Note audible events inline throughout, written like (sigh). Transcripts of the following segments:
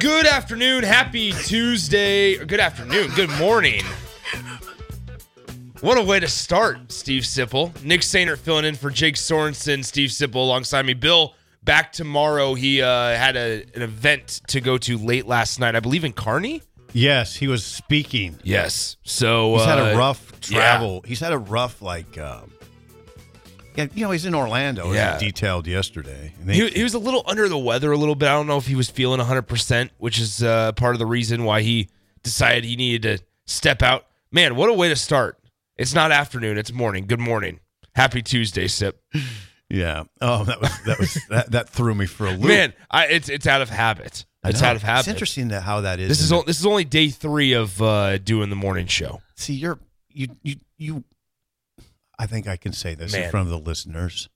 Good afternoon. Happy Tuesday. Good afternoon. Good morning. What a way to start, Steve Sipple. Nick Sainert filling in for Jake Sorensen. Steve Sipple alongside me. Bill back tomorrow. He uh, had a, an event to go to late last night, I believe in Kearney. Yes, he was speaking. Yes. So He's had uh, a rough yeah. travel. He's had a rough like. Um, yeah, you know he's in Orlando. Yeah. As detailed yesterday. They- He, he was a little under the weather a little bit. I don't know if he was feeling 100%, which is uh, part of the reason why he decided he needed to step out. Man, what a way to start. It's not afternoon, it's morning. Good morning. Happy Tuesday, Sip. (laughs) yeah. Oh, that was that was that, that threw me for a loop. Man, I, it's it's out of habit. It's out of habit. It's interesting that how that is. This is o- this is only day three of uh, doing the morning show. see you're you you you. I think I can say this Man. in front of the listeners.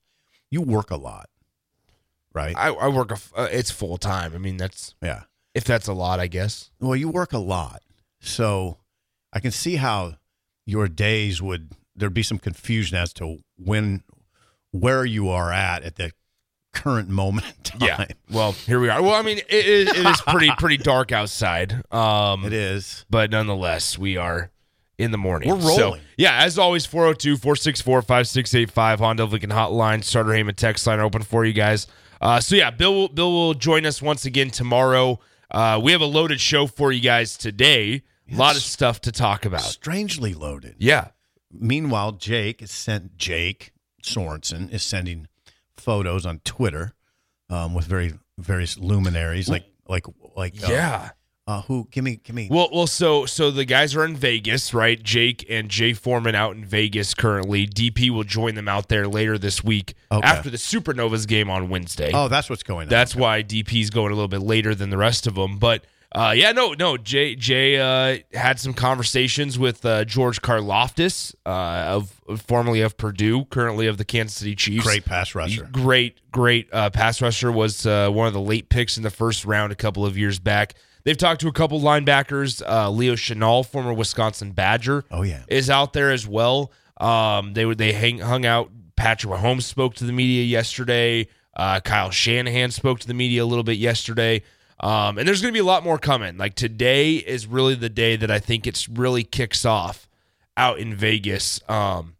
You work a lot, right? I, I work a uh, it's full time. I mean that's yeah. if that's a lot, I guess. Well, you work a lot, so I can see how your days would there'd be some confusion as to when where you are at at the current moment in time. Yeah. Well, here we are. Well, I mean, it, it, it is pretty pretty dark outside. (laughs) Um, it is. but nonetheless, we are in the morning. We're So, rolling. yeah, as always, 402 464 5685 Honda Lincoln Hotline, Sartor Hamann text line open for you guys. Uh, so, yeah, Bill will, Bill will join us once again tomorrow. Uh, we have a loaded show for you guys today. A lot of stuff to talk about. Strangely loaded. Yeah. Meanwhile, Jake is sent. Jake Sorensen is sending photos on Twitter um, with very various luminaries, like like like uh, Yeah. Uh, who? Give me, give me. Well, well, so so the guys are in Vegas, right? Jake and Jay Foreman out in Vegas currently. DP will join them out there later this week Okay. after the Supernovas game on Wednesday. oh, that's what's going on. That's why DP's going a little bit later than the rest of them. But uh, yeah, no, no. Jay Jay uh, had some conversations with uh, George Karlaftis, uh, of formerly of Purdue, currently of the Kansas City Chiefs. great pass rusher. Great, great uh, pass rusher. Was uh, one of the late picks in the first round a couple of years back. They've talked to a couple linebackers. Uh, Leo Chenal, former Wisconsin Badger, Oh yeah. is out there as well. Um, they they hang, hung out. Patrick Mahomes spoke to the media yesterday. Uh, Kyle Shanahan spoke to the media a little bit yesterday. Um, and there's going to be a lot more coming. Like today is really the day that I think it's really kicks off out in Vegas. Um,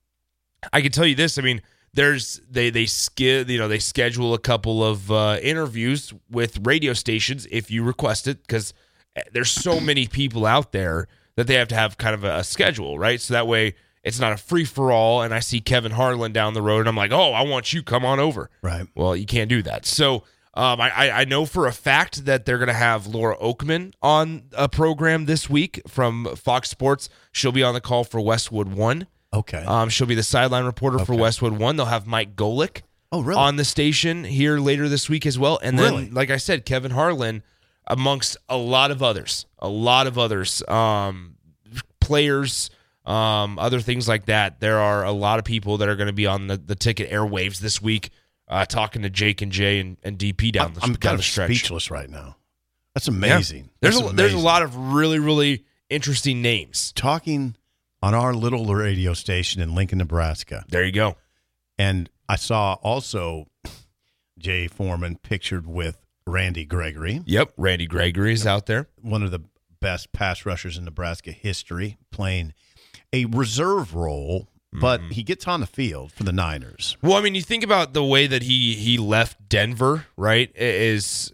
I can tell you this. I mean, there's they they ski, you know they schedule a couple of uh, interviews with radio stations if you request it because there's so (clears throat) many people out there that they have to have kind of a, a schedule, right? So that way it's not a free for all. And I see Kevin Harlan down the road, and I'm like, oh, I want you, come on over. Right. Well, you can't do that. So um, I, I I know for a fact that they're going to have Laura Okmin on a program this week from Fox Sports. She'll be on the call for Westwood One. Okay. Um, she'll be the sideline reporter for Okay. Westwood One. They'll have Mike Golic oh really? on the station here later this week as well. And then, Really? like I said, Kevin Harlan, amongst a lot of others, a lot of others, um, players, um, other things like that. There are a lot of people that are going to be on the, the ticket airwaves this week, uh, talking to Jake and Jay and, and DP down the, I'm down kind the of stretch. speechless right now. That's amazing. There's That's a, there's a amazing. lot of really really interesting names. talking on our little radio station in Lincoln, Nebraska. There you go. And I saw also Jay Foreman pictured with Randy Gregory, Yep, Randy Gregory is out there. one of the best pass rushers in Nebraska history, playing a reserve role, but Mm-hmm. he gets on the field for the Niners. Well, I mean, you think about the way that he he left Denver, right? It Is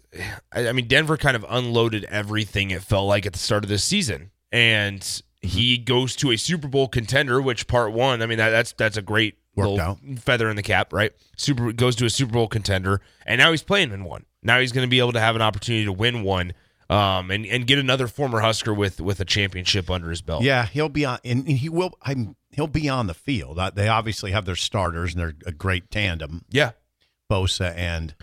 I I mean, Denver kind of unloaded everything. It felt like at the start of this season, and he goes to a Super Bowl contender. Which part one? I mean, that, that's that's a great Worked out. feather in the cap, right? Super goes to a Super Bowl contender, and now he's playing in one. Now he's going to be able to have an opportunity to win one, um, and and get another former Husker with with a championship under his belt. Yeah, he'll be on, and he will. I'm. He'll be on the field. Uh, They obviously have their starters, and they're a great tandem, yeah, Bosa and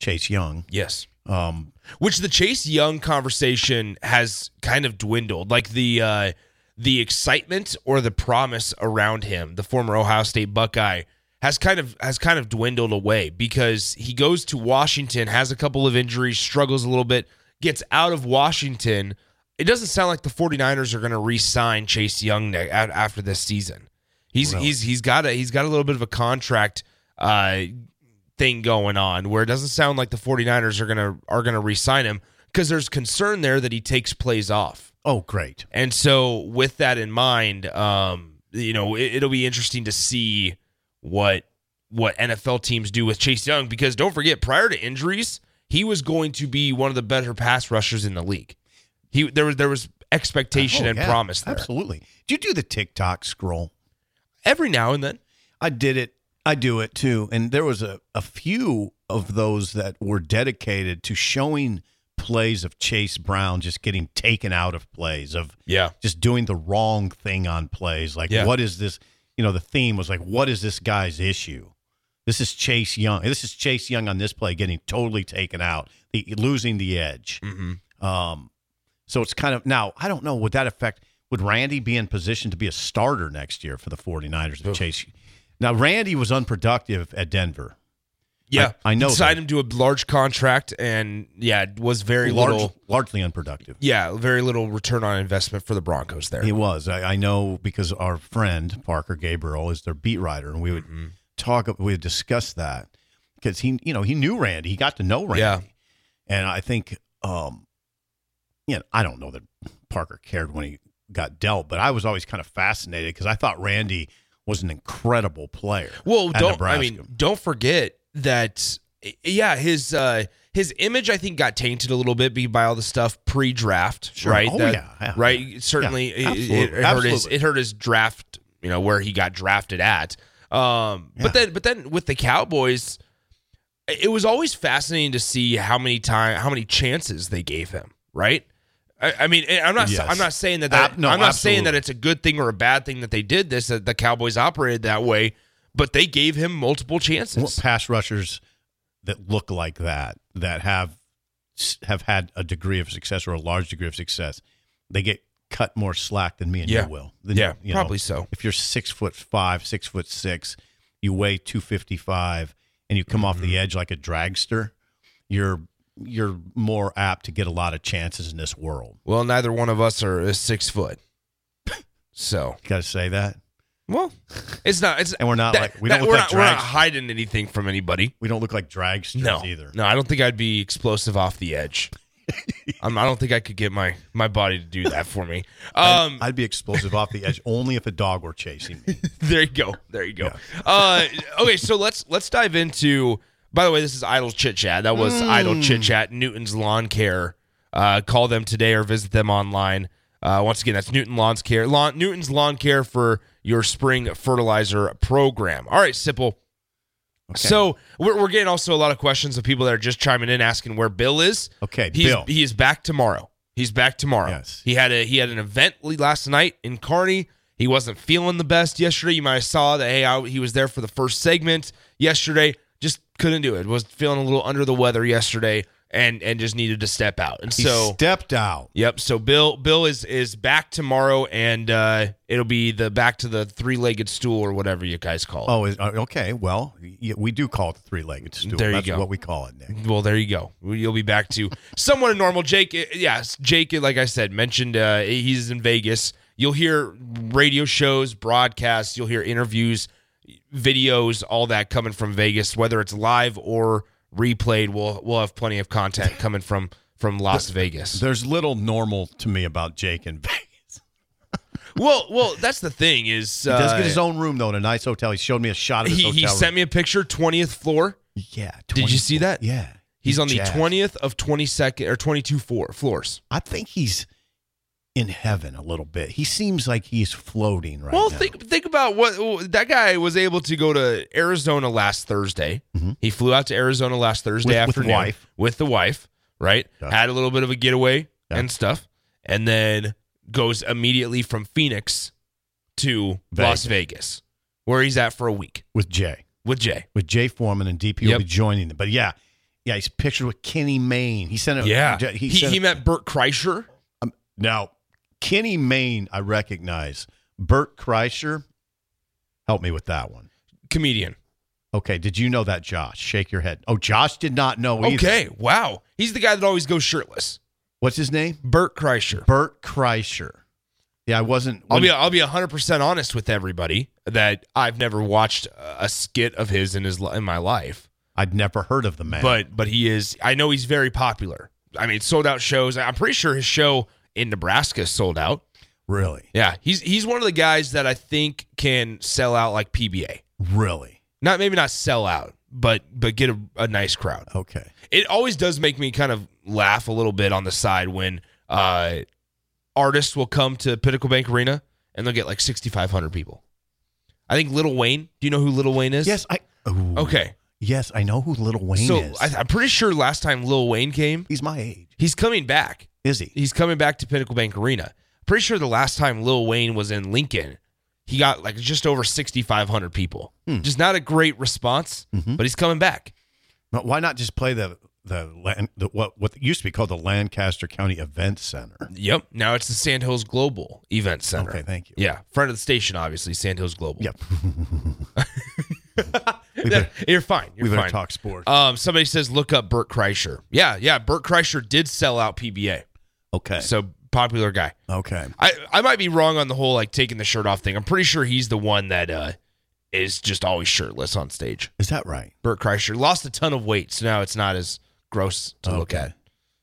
Chase Young. yes. Um, which the Chase Young conversation has kind of dwindled. Like the uh, the excitement or the promise around him, the former Ohio State Buckeye, has kind of has kind of dwindled away because he goes to Washington, has a couple of injuries, struggles a little bit, gets out of Washington. It doesn't sound like the 49ers are going to re-sign Chase Young after this season. He's he's he's got a he's got a little bit of a contract uh, thing going on where it doesn't sound like the 49ers are going to are going to re-sign him because there's concern there that he takes plays off. Oh, great. And so with that in mind, um, you know, it, it'll be interesting to see what what NFL teams do with Chase Young because don't forget prior to injuries, he was going to be one of the better pass rushers in the league. He there was there was expectation Oh, and yeah, promise there. Absolutely. Do you do the TikTok scroll? Every now and then. I did it. I do it too. And there was a, a few of those that were dedicated to showing plays of Chase Brown just getting taken out of plays, of Yeah. just doing the wrong thing on plays. Like, Yeah. what is this? You know, the theme was like, what is this guy's issue? This is Chase Young. This is Chase Young on this play getting totally taken out, the, losing the edge. Mm-hmm. Um, so it's kind of now, I don't know, would that affect, would Randy be in position to be a starter next year for the 49ers if Chase? Now, Randy was unproductive at Denver. Yeah, I- I know Signed him to a large contract, and yeah, it was very Large, little. largely unproductive. Yeah, very little return on investment for the Broncos there. He was. I, I know because our friend Parker Gabriel is their beat writer, and we would Mm-hmm. talk. We would discuss that because he, you know, he knew Randy. He got to know Randy, Yeah. and I think, um, you know, I don't know that Parker cared when he got dealt, but I was always kind of fascinated because I thought Randy was an incredible player. Well, don't I mean, don't forget that. Yeah, his uh, his image I think got tainted a little bit be- by all the stuff pre-draft, Sure. right? Oh, That- yeah, yeah. right. Certainly, Yeah, it- it, absolutely, it hurt his it hurt his draft. You know where he got drafted at. Um, Yeah. but then but then with the Cowboys, it was always fascinating to see how many time how many chances they gave him. Right. I, I mean, I'm not. Yes. I'm not saying that. that Ab- no, I'm not saying that it's a good thing or a bad thing that they did this. That the Cowboys operated that way, but they gave him multiple chances. What pass rushers that look like that that have have had a degree of success or a large degree of success they get cut more slack than me and Yeah. you will Than, Yeah, you know, probably so. if you're six foot five six foot six you weigh 255 and you come off Mm-hmm. the edge like a dragster you're you're more apt to get a lot of chances in this world Well, neither one of us are six foot. (laughs) So, you gotta say that well, it's not. It's And we're not that- like- we that- don't look we're like not, we're not hiding anything from anybody. we don't look like dragsters No, either no, I don't think I'd be explosive off the edge. (laughs) I'm, I don't think I could get my my body to do that for me. (laughs) Um, I'd be explosive off the edge (laughs) only if a dog were chasing me there you go. There you go. Uh, okay, so let's let's dive into. By the way, this is Idle Chit Chat. That was Idle Chit Chat. Newton's Lawn Care. Uh, call them today or visit them online. Uh, once again, that's Newton Lawn Care. Lawn, Newton's Lawn Care for your spring fertilizer program. All right, Sipple. So we're, we're getting also a lot of questions of people that are just chiming in asking where Bill is. Okay, He's, Bill. He is back tomorrow. He's back tomorrow. Yes. He had a he had an event last night in Kearney. He wasn't feeling the best yesterday. You might have saw that. Hey, I, he was there for the first segment yesterday. Just couldn't do it. Was feeling a little under the weather yesterday, and and just needed to step out. And he so stepped out Yep. So Bill Bill is is back tomorrow, and uh, it'll be the back to the three legged stool or whatever you guys call it. Oh, is, uh, okay. Well, we do call it the three-legged stool. There you That's go. what we call it, Nick. Well, there you go. You'll be back to somewhat normal. Jake, uh, yes, Jake, like I said, mentioned uh, he's in Vegas. You'll hear radio shows, broadcasts. You'll hear interviews, videos, all that coming from Vegas, whether it's live or replayed. We'll we'll have plenty of content coming from from Las Vegas. There's little normal to me about Jake in (laughs) Vegas. Well, well, that's the thing is He does uh, get his own room though in a nice hotel. He showed me a shot of his he, hotel he room. sent me a picture, twentieth floor. Yeah. Did you see 24 that? Yeah. He's, on the twentieth of twenty second or twenty two floor floors. I think he's in heaven a little bit. He seems like he's floating right now. well, now. think think about what that guy was able to go to Arizona last Thursday. He flew out to Arizona last Thursday Mm-hmm. With- with the wife. with the wife, right? Yeah. Had a little bit of a getaway Yeah. and stuff, and then goes immediately from Phoenix to Las Vegas, where he's at for a week with Jay, with Jay. with Jay Foreman and DP will be joining them. But yeah, yeah, he's pictured with Kenny Mayne. He sent it. Yeah, he, he, he met Bert Kreischer. now Kenny Mayne. I recognize Bert Kreischer. Help me with that one. comedian. Okay, did you know that, Josh? Shake your head. Oh, Josh did not know either. Okay, wow. He's the guy that always goes shirtless. What's his name? Bert Kreischer. Bert Kreischer. Yeah, I wasn't. I'll be I'll be 100% honest with everybody that I've never watched a skit of his in his in my life. I'd never heard of the man. But but he is I know he's very popular. I mean, sold out shows. I'm pretty sure his show in Nebraska sold out. really, Yeah, he's he's one of the guys that I think can sell out like PBA. really, Not maybe not sell out, but but get a, a nice crowd. okay. it always does make me kind of laugh a little bit on the side when uh, artists will come to Pinnacle Bank Arena and they'll get like 6,500 people. I think Lil Wayne. Do you know who Lil Wayne is? Yes, I. ooh. Okay. Yes, I know who Lil Wayne so is. I, I'm pretty sure last time Lil Wayne came, He's my age. he's coming back. Is he? He's coming back to Pinnacle Bank Arena. Pretty sure the last time Lil Wayne was in Lincoln, he got like just over 6,500 people. Hmm. Just not a great response, Mm-hmm. but he's coming back. But why not just play the the, land, the what what used to be called the Lancaster County Event Center? Yep. Now it's the Sandhills Global Event Center. Okay, thank you. Yeah, friend of the station, obviously, Sandhills Global. Yep. (laughs) Yeah, (laughs) You're fine. You're we better fine. talk sports. Um, somebody says look up Bert Kreischer. Yeah, yeah. Bert Kreischer did sell out PBA, okay. so popular guy. okay. I I might be wrong on the whole like taking the shirt off thing. I'm pretty sure he's the one that uh is just always shirtless on stage. Is that right? Bert Kreischer lost a ton of weight, so now it's not as gross to look Okay. at.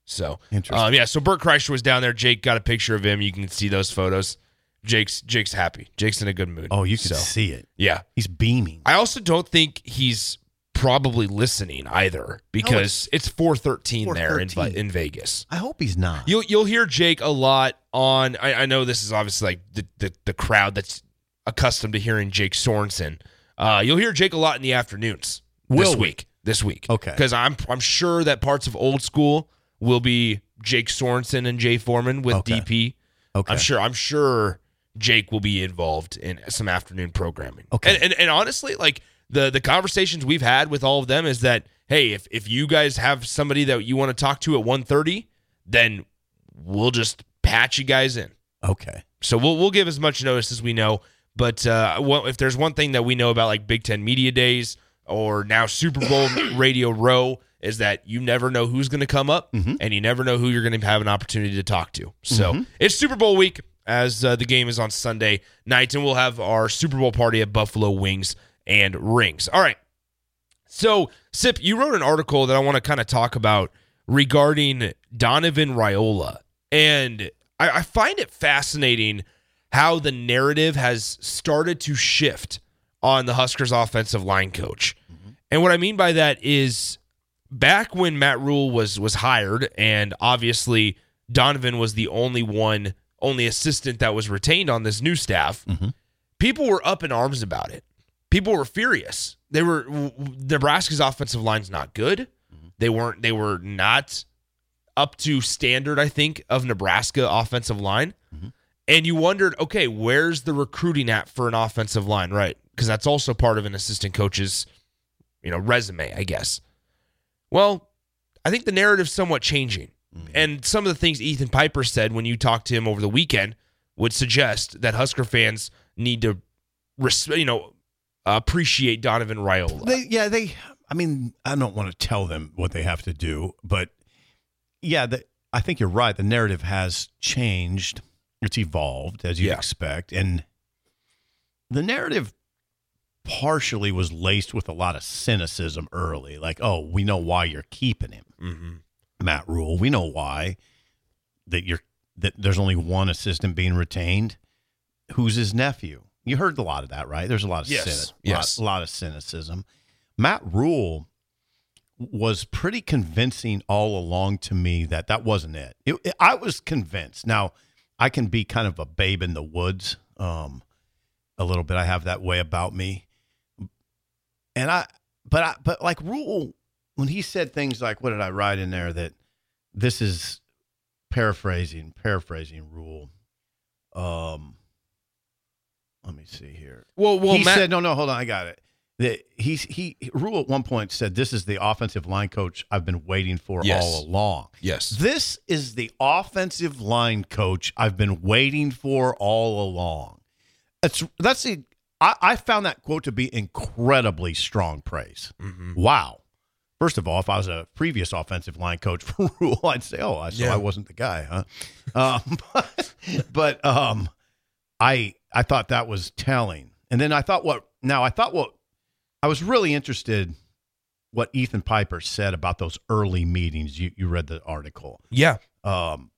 So Interesting. um, yeah, so Bert Kreischer was down there. Jake got a picture of him. You can see those photos. Jake's Jake's happy. Jake's in a good mood. Oh, you can So, see it. Yeah. He's beaming. I also don't think he's probably listening either because it's 413 there in, in Vegas. I hope he's not. You'll you'll hear Jake a lot on. I, I know this is obviously like the, the the crowd that's accustomed to hearing Jake Sorensen. Uh, you'll hear Jake a lot in the afternoons Will this we? week. This week, Okay. Because I'm I'm sure that parts of old school will be Jake Sorensen and Jay Foreman with Okay. DP. okay. I'm sure. I'm sure Jake will be involved in some afternoon programming. Okay. And, and and honestly, like the the conversations we've had with all of them is that hey, if if you guys have somebody that you want to talk to at 1:30, then we'll just patch you guys in. Okay. So we'll we'll give as much notice as we know. But uh, well, if there's one thing that we know about like Big Ten media days or now Super Bowl (coughs) Radio Row is that you never know who's going to come up and you never know who you're going to have an opportunity to talk to. So it's Super Bowl week as uh, the game is on Sunday night, and we'll have our Super Bowl party at Buffalo Wings and Rings. All right. So, Sip, you wrote an article that I want to kind of talk about regarding Donovan Raiola. And I, I find it fascinating how the narrative has started to shift on the Huskers offensive line coach. Mm-hmm. And what I mean by that is back when Matt Rhule was was hired, and obviously Donovan was the only one, only assistant that was retained on this new staff, mm-hmm. people were up in arms about it. People were furious. They were Nebraska's offensive line's not good. Mm-hmm. They weren't. They were not up to standard. I think of Nebraska offensive line. Mm-hmm. And you wondered, okay, where's the recruiting at for an offensive line, right? Because that's also part of an assistant coach's, you know, resume, I guess. Well, I think the narrative's somewhat changing. Mm-hmm. And some of the things Ethan Piper said when you talked to him over the weekend would suggest that Husker fans need to, you know, appreciate Donovan Raiola. They, yeah, they. I mean, I don't want to tell them what they have to do, but yeah, the, I think you're right. The narrative has changed. It's evolved as you Yeah. expect, and the narrative partially was laced with a lot of cynicism early. Like, oh, we know why you're keeping him, Mm-hmm. Matt Rhule. We know why that you're that there's only one assistant being retained, who's his nephew. You heard a lot of that, right? There's a lot of Yes, cyni- yes. lot, a lot of cynicism. Matt Rhule was pretty convincing all along to me that that wasn't it. It- it- I was convinced. Now, I can be kind of a babe in the woods, um, a little bit. I have that way about me, and I, but I, but like Rhule, when he said things like, "What did I write in there?" That this is paraphrasing, paraphrasing Rhule. Um, let me see here Well, well, he Matt, said, "No, no, hold on, I got it." That he's he Rhule at one point said, "This is the offensive line coach I've been waiting for Yes. all along." yes, This is the offensive line coach I've been waiting for all along. That's that's the I, I found that quote to be incredibly strong praise. Mm-hmm. Wow. First of all, if I was a previous offensive line coach for (laughs) Rhule, I'd say, "Oh, I so Yeah. I wasn't the guy, huh?" Um, (laughs) but, but um, I I thought that was telling. And then I thought what now I thought what I was really interested what Ethan Piper said about those early meetings. You you read the article. yeah. Um,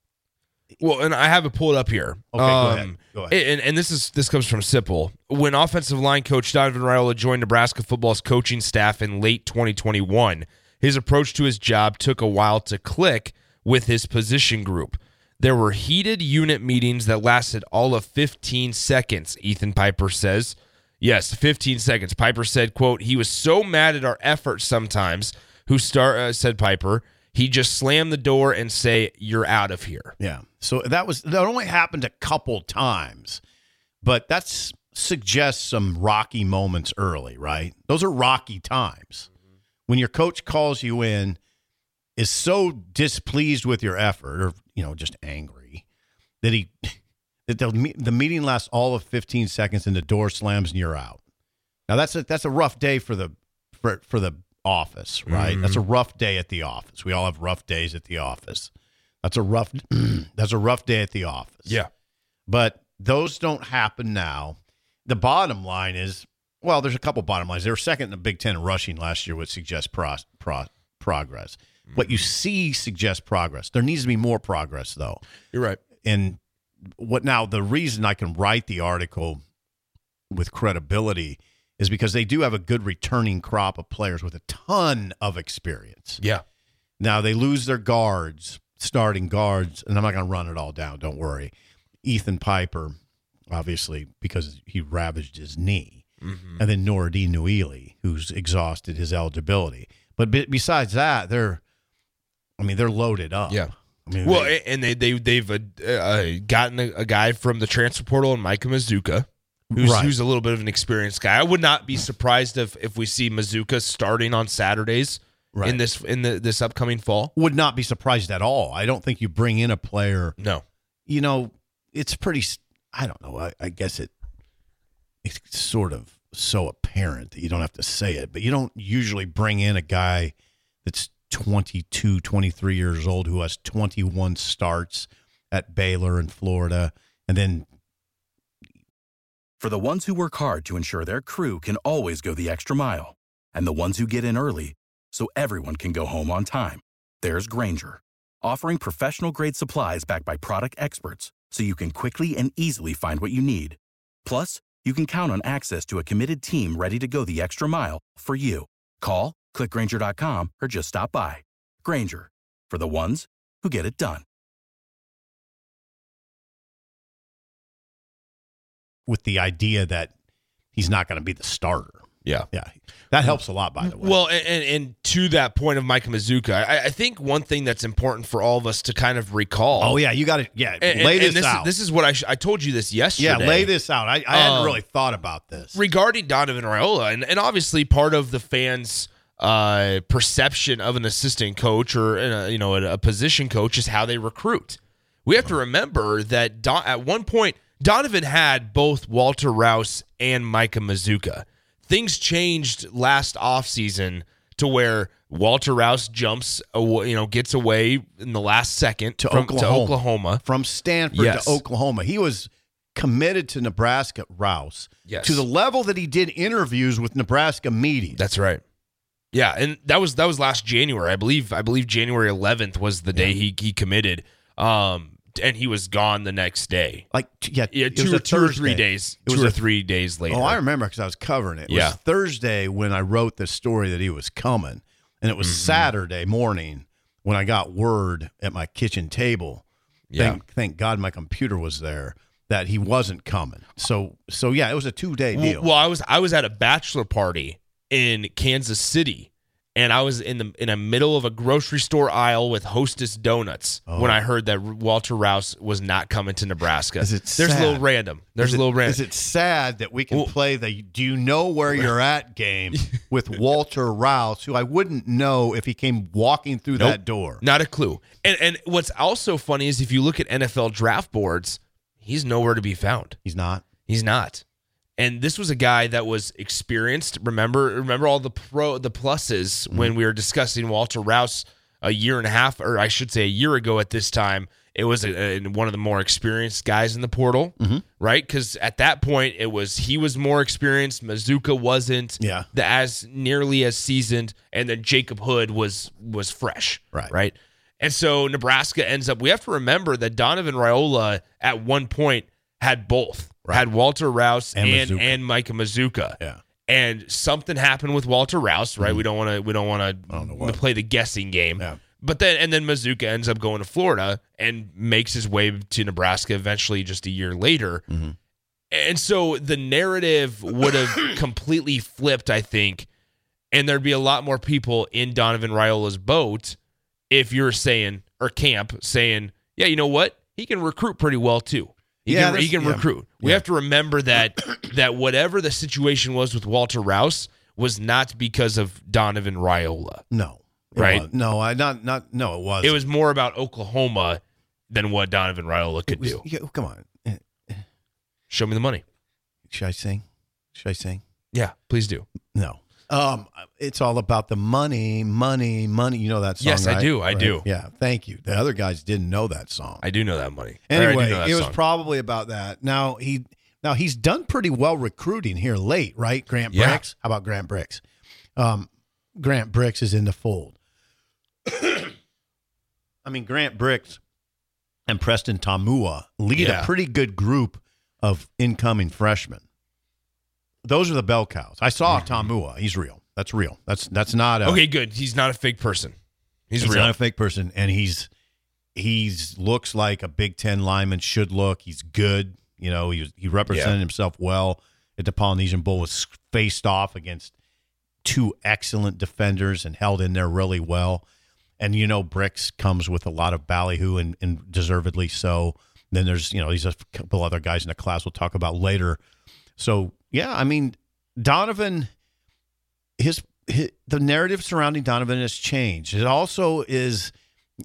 Well, and I have it pulled up here. Okay, go Um, ahead. Go ahead. And, and this is this comes from Sipple. When offensive line coach Donovan Raiola joined Nebraska football's coaching staff in late 2021, his approach to his job took a while to click with his position group. There were heated unit meetings that lasted all of 15 seconds, Ethan Piper says. Yes, 15 seconds. Piper said, quote, he was so mad at our efforts sometimes, who start uh, said Piper, he just slammed the door and say, you're out of here. Yeah. So that was that only happened a couple times, but that's suggests some rocky moments early, right? Those are rocky times. When your coach calls you in, is so displeased with your effort, or you know, just angry, that he (laughs) that the the meeting lasts all of 15 seconds and the door slams and you're out. Now that's a that's a rough day for the for for the office, right? That's a mm-hmm. rough day at the office. We all have rough days at the office. That's a rough (clears throat) that's a rough day at the office. Yeah. But those don't happen now. The bottom line is well, there's a couple bottom lines. They were second in the Big Ten in rushing last year, which suggests pro, pro, progress. What you mm-hmm. see suggests progress. There needs to be more progress, though. You're right. And what now? The reason I can write the article with credibility is because they do have a good returning crop of players with a ton of experience. Yeah. Now they lose their guards, starting guards, and I'm not going to run it all down. Don't worry. Ethan Piper, obviously, because he ravaged his knee, mm-hmm. and then Nouredin Nouili, who's exhausted his eligibility. But be- besides that, they're, I mean, they're loaded up. Yeah. I mean, Well, they- and they they they've uh, uh, gotten a, a guy from the transfer portal, and Micah Mazzccua, who's Right. who's a little bit of an experienced guy. I would not be surprised if if we see Mazzccua starting on Saturdays Right. in this in the this upcoming fall. would not be surprised at all. I don't think you bring in a player. No, You know, it's pretty. I don't know. I, I guess it. It's sort of so apparent that you don't have to say it, but you don't usually bring in a guy that's 22, 23 years old who has 21 starts at Baylor and Florida, and then For the ones who work hard to ensure their crew can always go the extra mile, and the ones who get in early so everyone can go home on time, there's Grainger, offering professional grade supplies backed by product experts so you can quickly and easily find what you need. Plus, you can count on access to a committed team ready to go the extra mile for you. Call, clickgrainger.com, or just stop by. Grainger, for the ones who get it done. with the idea that he's not going to be the starter. yeah. Yeah, that helps a lot. By the way, Well, and, and, and to that point of Mike Mazzccua, I, I think one thing that's important for all of us to kind of recall. oh yeah, you got to yeah and, and- lay and this, this out. Is, this is what I sh- I told you this yesterday. yeah, lay this out. I, I hadn't Um, really thought about this. regarding Donovan Raiola, and, and obviously part of the fans' uh, perception of an assistant coach or uh, you know a, a position coach is how they recruit. We have to remember that Don, at one point Donovan had both Walter Rouse and Micah Mazzccua. Things changed last offseason to where Walter Rouse jumps, you know, gets away in the last second To from, Oklahoma. Oklahoma. from Stanford Yes. to Oklahoma. He was committed to Nebraska, Rouse, Yes. to the level that he did interviews with Nebraska media. That's right. Yeah, and that was that was last January, I believe. I believe January 11th was the day he he committed, um, and he was gone the next day. like yeah, Yeah, it was two, a or two or three days, It was two or a- three days later. Oh, I remember because I was covering it. It Yeah. was Thursday when I wrote the story that he was coming, and it was Mm-hmm. Saturday morning when I got word at my kitchen table. Yeah. Thank, thank God my computer was there that he wasn't coming. So, so yeah, it was a two day deal. Well, well, I was I was at a bachelor party in Kansas City, and I was in the in the middle of a grocery store aisle with Hostess donuts when oh. I heard that Walter Rouse was not coming to Nebraska. Oh. Is it There's a little random. There's is a it, little random. Is it sad that we can Well- play the "Do you know where you're (laughs) at" game with Walter Rouse, who I wouldn't know if he came walking through Nope. that door? Not a clue. And and what's also funny is if you look at NFL draft boards, he's nowhere to be found. He's not. He's not. And this was a guy that was experienced. Remember, remember all the pro the pluses Mm-hmm. when we were discussing Walter Rouse a year and a half, or I should say a year ago at this time. It was a, a- one of the more experienced guys in the portal, Mm-hmm. right? Because at that point, it was he was more experienced. Mazzccua wasn't, Yeah. the, as nearly as seasoned, and then Jacob Hood was was fresh, Right. Right. And so Nebraska ends up. We have to remember that Donovan Raiola at one point had both, had Walter Rouse And and and Micah Mazzccua. Yeah. And something happened with Walter Rouse, right? We don't want to we don't want to play the guessing game. Yeah. But then and then Mazzccua ends up going to Florida and makes his way to Nebraska eventually just a year later. Mm-hmm. And so the narrative would have (coughs) completely flipped, I think, and there'd be a lot more people in Donovan Raiola's boat if you're saying or camp saying, yeah, you know what, he can recruit pretty well too. He Yeah, can, he can yeah. recruit. We Yeah. have to remember that (coughs) that whatever the situation was with Walter Rouse was not because of Donovan Raiola. No. Right. was- No, I not not. No, it was. It was more about Oklahoma than what Donovan Raiola could do. Yeah, come on. Show me the money. Should I sing? Should I sing? Yeah, please do. No. Um, it's all about the money, money, money. You know that song? Yes, I do, I Right. do. Yeah, thank you. The other guys didn't know that song. I do know that money. Or I do Anyway, that it was song. probably about that. Now he now he's done pretty well recruiting here late, right? Grant Yeah. Brix. How about Grant Brix? Um, Grant Brix is in the fold. (coughs) I mean, Grant Brix and Preston Taumua lead Yeah. a pretty good group of incoming freshmen. Those are the bell cows. I saw mm-hmm. Taumua. He's real. That's real. That's that's not a okay, good. He's not a fake person. He's, He's real. not a fake person, and he's he's looks like a Big Ten lineman should look. He's good. You know, he was, he represented Yeah. himself well at the Polynesian Bowl. Was faced off against two excellent defenders and held in there really well. And you know, Brix comes with a lot of ballyhoo and, and deservedly so. Then there's you know there's a couple other guys in the class we'll talk about later. So yeah, I mean Donovan, his, his the narrative surrounding Donovan has changed. It also is,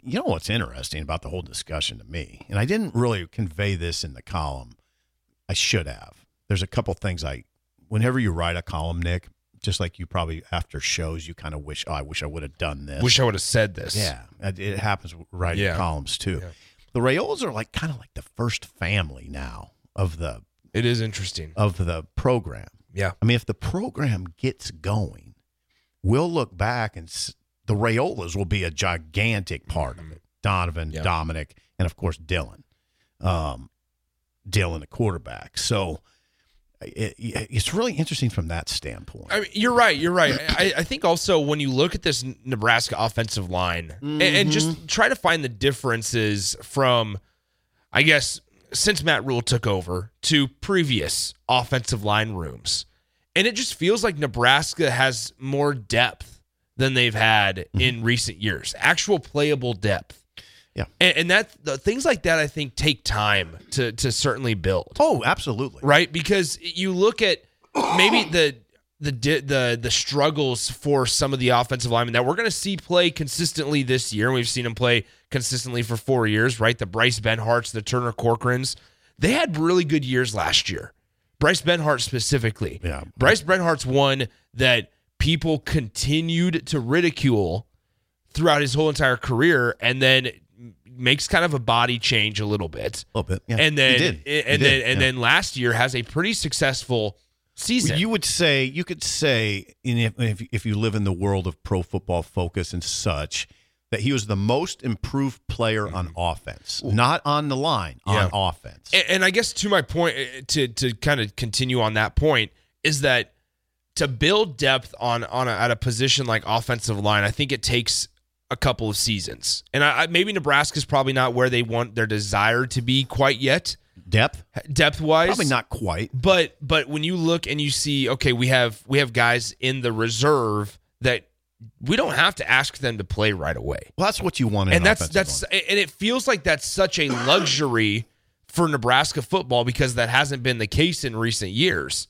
you know, what's interesting about the whole discussion to me, and I didn't really convey this in the column. I should have. There's a couple things I, whenever you write a column, Nick, just like you probably after shows, you kind of wish, oh, I wish I would have done this. Wish I would have said this. Yeah, it happens writing Yeah. columns too. Yeah. The Raiolas are like kind of like the first family now of the It is interesting. of the program. Yeah. I mean, if the program gets going, we'll look back and s- the Raiolas will be a gigantic part of it. Donovan, Yeah. Dominic, and of course Dylan, um, Dylan, the quarterback. So it, it- it's really interesting from that standpoint. I mean, you're right. You're right. I, I think also when you look at this Nebraska offensive line and, and just try to find the differences from, I guess, since Matt Rhule took over to previous offensive line rooms, and it just feels like Nebraska has more depth than they've had mm-hmm. in recent years. Actual playable depth. Yeah. and, and that the things like that I think take time to to certainly build oh, absolutely. right? Because you look at maybe the the the the struggles for some of the offensive linemen that we're going to see play consistently this year. and We've seen them play consistently for four years, right? The Bryce Benharts, the Turner Corcorans, they had really good years last year. Bryce Benhart specifically. Yeah. Bryce Benhart's one that people continued to ridicule throughout his whole entire career, and then makes kind of a body change a little bit, A little bit. Yeah. and then He did. He and did, then and yeah. then last year has a pretty successful season. You would say you could say in if, if if you live in the world of pro football focus and such that he was the most improved player on offense, not on the line, on Mm-hmm. Offense. And, and I guess to my point, uh, to to kind of continue on that point, is that to build depth on on a, at a position like offensive line, I think it takes a couple of seasons. And I, I, maybe Nebraska's probably not where they want their desire to be quite yet, Depth, depth wise. probably not quite. But but when you look and you see, okay, we have we have guys in the reserve that we don't have to ask them to play right away Well, that's what you want. In and an that's that's line. and it feels like that's such a luxury for Nebraska football because that hasn't been the case in recent years.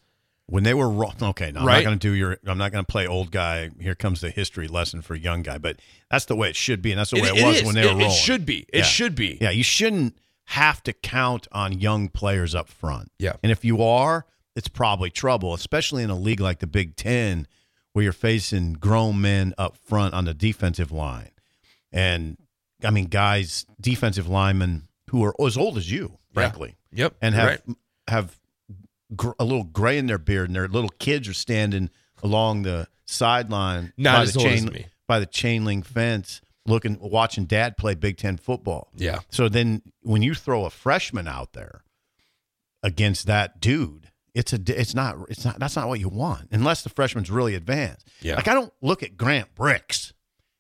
when they were ro- okay. No, I'm Right? not going to do your. I'm not going to play old guy. Here comes the history lesson for young guy. But that's the way it should be, and that's the way it, was is. when they were It- rolling. It should be. It Yeah. should be. Yeah, you shouldn't have to count on young players up front. Yeah. And if you are, it's probably trouble, especially in a league like the Big Ten, where you're facing grown men up front on the defensive line. And I mean, guys, defensive linemen who are as old as you, frankly, Yep. and have right. have gr- a little gray in their beard, and their little kids are standing along the sideline Not by as the old chain as me. by the chain link fence, looking, watching Dad play Big Ten football. Yeah. So then when you throw a freshman out there against that dude, it's a it's not it's not that's not what you want unless the freshman's really advanced. Yeah. Like I don't look at Grant Brix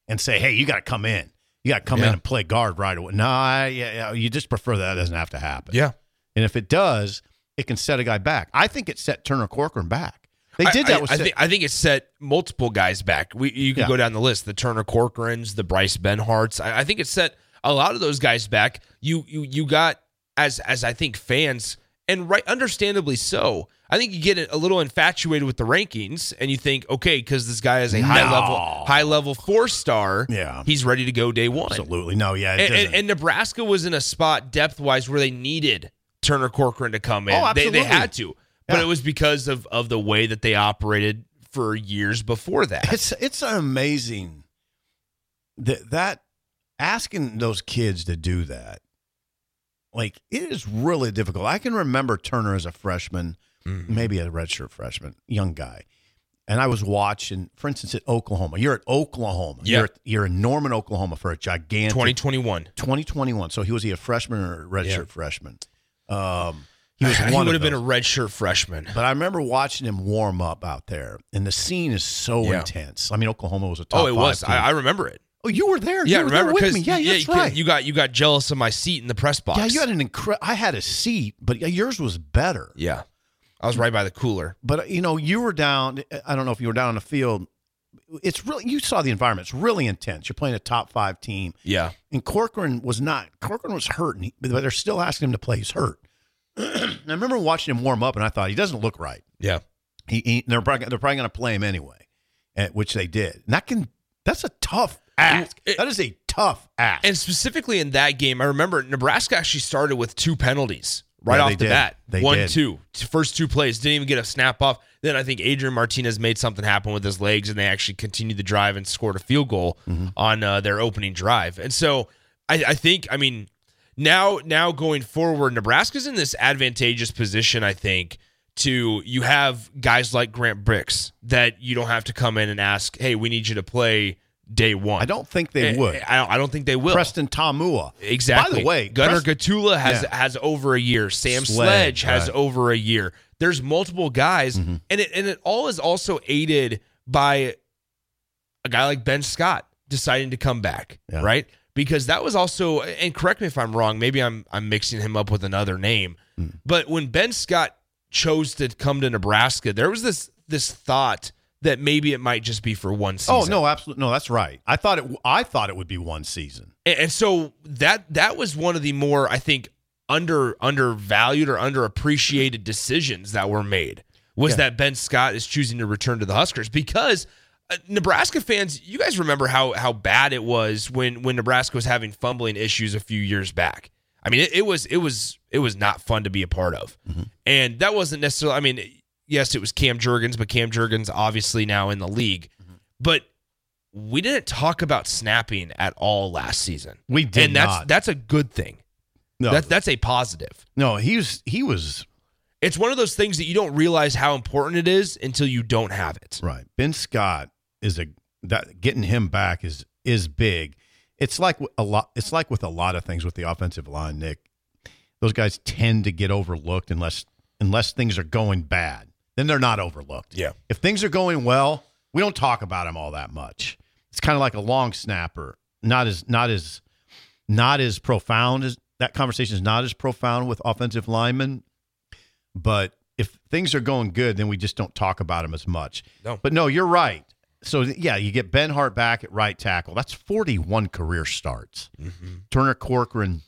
and say, "Hey, you got to come in. You got to come Yeah. in and play guard right away." No, I, yeah, you just prefer that doesn't have to happen. Yeah. And if it does, it can set a guy back. I think it set Turner Corcoran back. They did that I, with I, Sa- think, I think it set multiple guys back. We you can Yeah. go down the list: the Turner Corcorans, the Bryce Benharts. I, I think it set a lot of those guys back. You you you got as as I think fans and right, understandably so. I think you get a little infatuated with the rankings, and you think, okay, because this guy is a high No. level high level four star. Yeah. he's ready to go day one. Absolutely. No, yeah. It And, and, and Nebraska was in a spot depth wise where they needed Turner Corcoran to come in. Oh, they, they had to, but Yeah. it was because of of the way that they operated for years before that. It's it's amazing that that asking those kids to do that, like it is really difficult. I can remember Turner as a freshman, Mm-hmm. maybe a redshirt freshman, young guy, and I was watching, for instance, at Oklahoma. You're at Oklahoma. Yeah. You're at, you're in Norman, Oklahoma, for a gigantic 2021. 2021. So he was he a freshman or a redshirt Yeah. freshman? Um, he (laughs) was he would have been a redshirt freshman. But I remember watching him warm up out there, and the scene is so Yeah. intense. I mean, Oklahoma was a top Oh, it was. I, I remember it. Oh, you were there. Yeah, you were there remember with because me. Yeah, that's you, right. you got you got jealous of my seat in the press box. yeah, you had an incredible. I had a seat, but yours was better. Yeah, I was right by the cooler. But you know, you were down. I don't know if you were down on the field. It's really you saw the environment. It's really intense. You're playing a top five team, Yeah, and Corcoran was not. Corcoran was hurt, he, but they're still asking him to play. He's hurt. (clears throat) I remember watching him warm up, and I thought he doesn't look right. yeah. He, he they're probably, they're probably going to play him anyway, eh, which they did. And that can that's a tough ask. It- that is a tough ask. And specifically in that game, I remember Nebraska actually started with two penalties right Yeah, off the did. bat. They One, did. two. First two plays didn't even get a snap off. Then I think Adrian Martinez made something happen with his legs, and they actually continued the drive and scored a field goal Mm-hmm. on uh, their opening drive. And so I, I think, I mean, now now going forward, Nebraska's in this advantageous position. I think to you have guys like Grant Brix that you don't have to come in and ask, hey, we need you to play day one. I don't think they I- would. I don't, I don't think they will. Preston Taumua. Exactly. By the way, Gunnar Gottula has Yeah. has over a year. Sam Sledge, Sledge, has right. Mm-hmm. over a year. There's multiple guys, and it and it all is also aided by a guy like Ben Scott deciding to come back, Yeah. right? Because that was also, and correct me if I'm wrong. Maybe I'm I'm mixing him up with another name, Hmm. but when Ben Scott chose to come to Nebraska, there was this this thought that maybe it might just be for one season. Oh no, absolutely no. That's right. I thought it. I thought it would be one season. And, and so that that was one of the more I think under undervalued or underappreciated decisions that were made was Yeah. that Ben Scott is choosing to return to the Huskers because uh, Nebraska fans, you guys remember how how bad it was when when Nebraska was having fumbling issues a few years back. I mean, it, it was it was it was not fun to be a part of, and that wasn't necessarily. I mean, yes, it was Cam Jurgens, but Cam Jurgens obviously now in the league, but we didn't talk about snapping at all last season. We did and that's not. that's a good thing. No, That that's a positive. no, he was he was It's one of those things that you don't realize how important it is until you don't have it. right. Ben Scott is a that getting him back is is big. It's like a lot. It's like with a lot of things with the offensive line, Nick. Those guys tend to get overlooked unless unless things are going bad. Then they're not overlooked. Yeah. If things are going well, we don't talk about them all that much. It's kind of like a long snapper. Not as not as not as profound as that conversation is not as profound with offensive linemen. But if things are going good, then we just don't talk about them as much. No. But no, you're right. So yeah, you get Ben Hart back at right tackle. That's 41 career starts. Mm-hmm. Turner Corcoran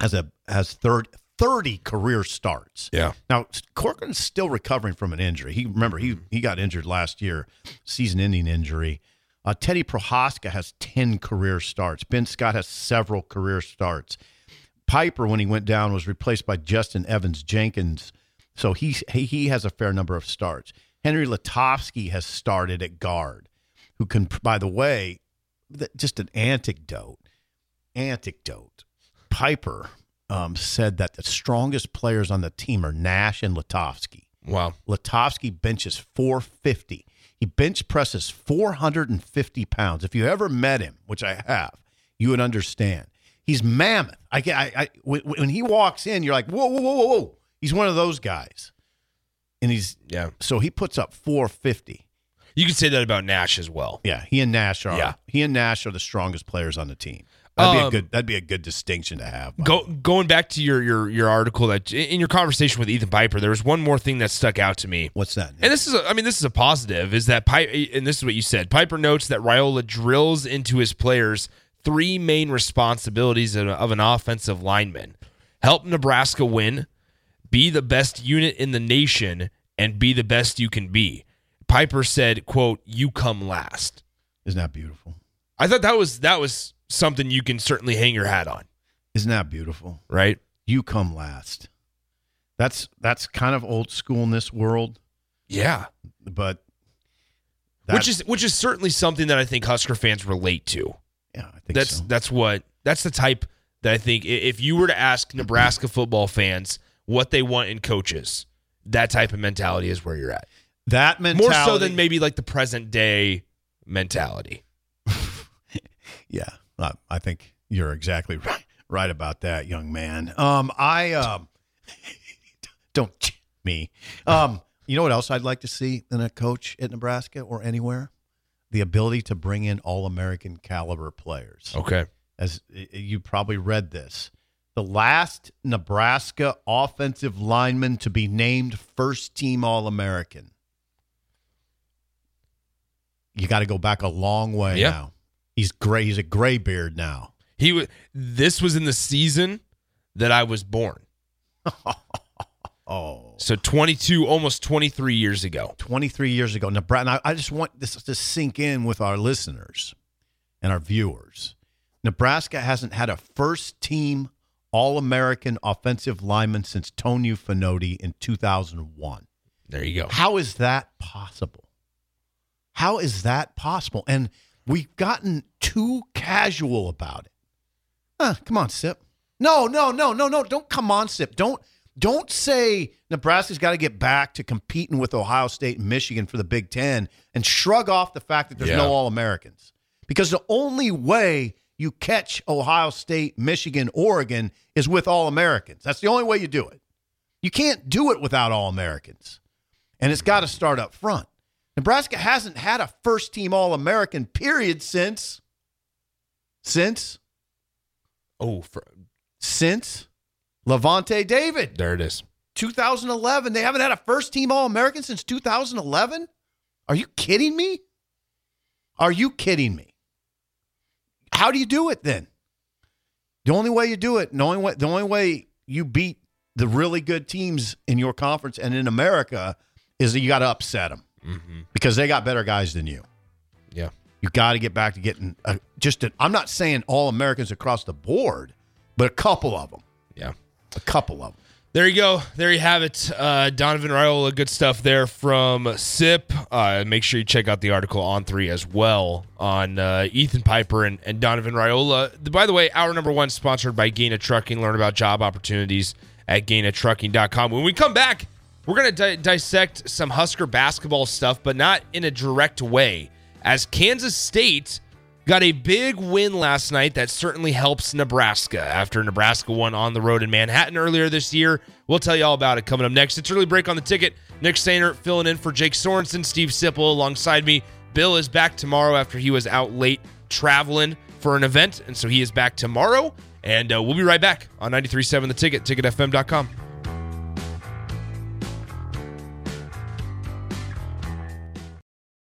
has a has 30, 30 career starts. Yeah. Now Corcoran's still recovering from an injury. He remember he he got injured last year, season-ending injury. Uh, Teddy Prochazka has ten career starts. Ben Scott has several career starts. Piper, when he went down, was replaced by Justin Evans Jenkins, so he he he has a fair number of starts. Henry Lutovsky has started at guard, who can, by the way, just an anecdote. Anecdote. Piper um, said that the strongest players on the team are Nash and Lutovsky. Wow. Lutovsky benches 450. He bench presses 450 pounds. If you ever met him, which I have, you would understand. He's mammoth. I, I, I when, he walks in, you're like, whoa, whoa, whoa, whoa, whoa. He's one of those guys, and he's Yeah. so he puts up 450. You could say that about Nash as well. Yeah, he and Nash are. Yeah. he and Nash are the strongest players on the team. That'd be a Um, good. That'd be a good distinction to have. Go, going back to your your your article that in your conversation with Ethan Piper, there was one more thing that stuck out to me. What's that? And this is, a, I mean, this is a positive. Is that Piper? And this is what you said. Piper notes that Raiola drills into his players three main responsibilities of, of an offensive lineman: help Nebraska win, be the best unit in the nation, and be the best you can be. Piper said, "quote You come last." Isn't that beautiful? I thought that was that was something you can certainly hang your hat on, Isn't that beautiful? right? You come last. That's that's kind of old school in this world, Yeah. but which is which is certainly something that I think Husker fans relate to. yeah, I think That's so. that's what that's the type that I think if you were to ask Nebraska football fans what they want in coaches, that type of mentality is where you're at. that mentality. More so than maybe like the present day mentality. (laughs) Yeah, I, I think you're exactly (laughs) right, right about that, young man. Um, I um, (laughs) don't me. Um, you know what else I'd like to see in a coach at Nebraska or anywhere? The ability to bring in all American caliber players. Okay. As you probably read this, the last Nebraska offensive lineman to be named first team All American. You got to go back a long way Yeah. now. He's gray. He's a gray beard now. He was this was in the season that I was born. (laughs) Oh, So 22 almost 23 years ago. 23 years ago. Nebraska. And I, I just want this to sink in with our listeners and our viewers. Nebraska hasn't had a first team All American offensive lineman since Toniu Fonoti in 2001. There you go. How is that possible? How is that possible? And we've gotten too casual about it. Huh, come on, Sip. No, no, no, no, no. Don't come on, Sip. Don't don't say Nebraska's got to get back to competing with Ohio State and Michigan for the Big Ten and shrug off the fact that there's Yeah. no All Americans. Because the only way you catch Ohio State, Michigan, Oregon is with All Americans. That's the only way you do it. You can't do it without All Americans. And it's got to start up front. Nebraska hasn't had a first team All American period since since Oh, for, since Lavonte David. there it is. 2011. They haven't had a first team All American since 2011? Are you kidding me? Are you kidding me? How do you do it then? The only way you do it, the only way, the only way you beat the really good teams in your conference and in America is that you got to upset them because they got better guys than you. Yeah. You got to get back to getting a, just. i I'm not saying all Americans across the board, but a couple of them. Yeah. A couple of them. There you go. There you have it. Uh, Donovan Raiola, good stuff there from SIP. Uh, make sure you check out the article on three as well on uh, Ethan Piper and, and Donovan Raiola. By the way, hour number one sponsored by Gana Trucking. Learn about job opportunities at GanaTrucking.com. When we come back, we're going to di- dissect some Husker basketball stuff, but not in a direct way. As Kansas State got a big win last night that certainly helps Nebraska after Nebraska won on the road in Manhattan earlier this year. We'll tell you all about it coming up next. It's early break on the ticket. Nick Sainer filling in for Jake Sorensen, Steve Sipple alongside me. Bill is back tomorrow after he was out late traveling for an event, and so he is back tomorrow. And uh, we'll be right back on 93.7 The Ticket, ticketfm.com.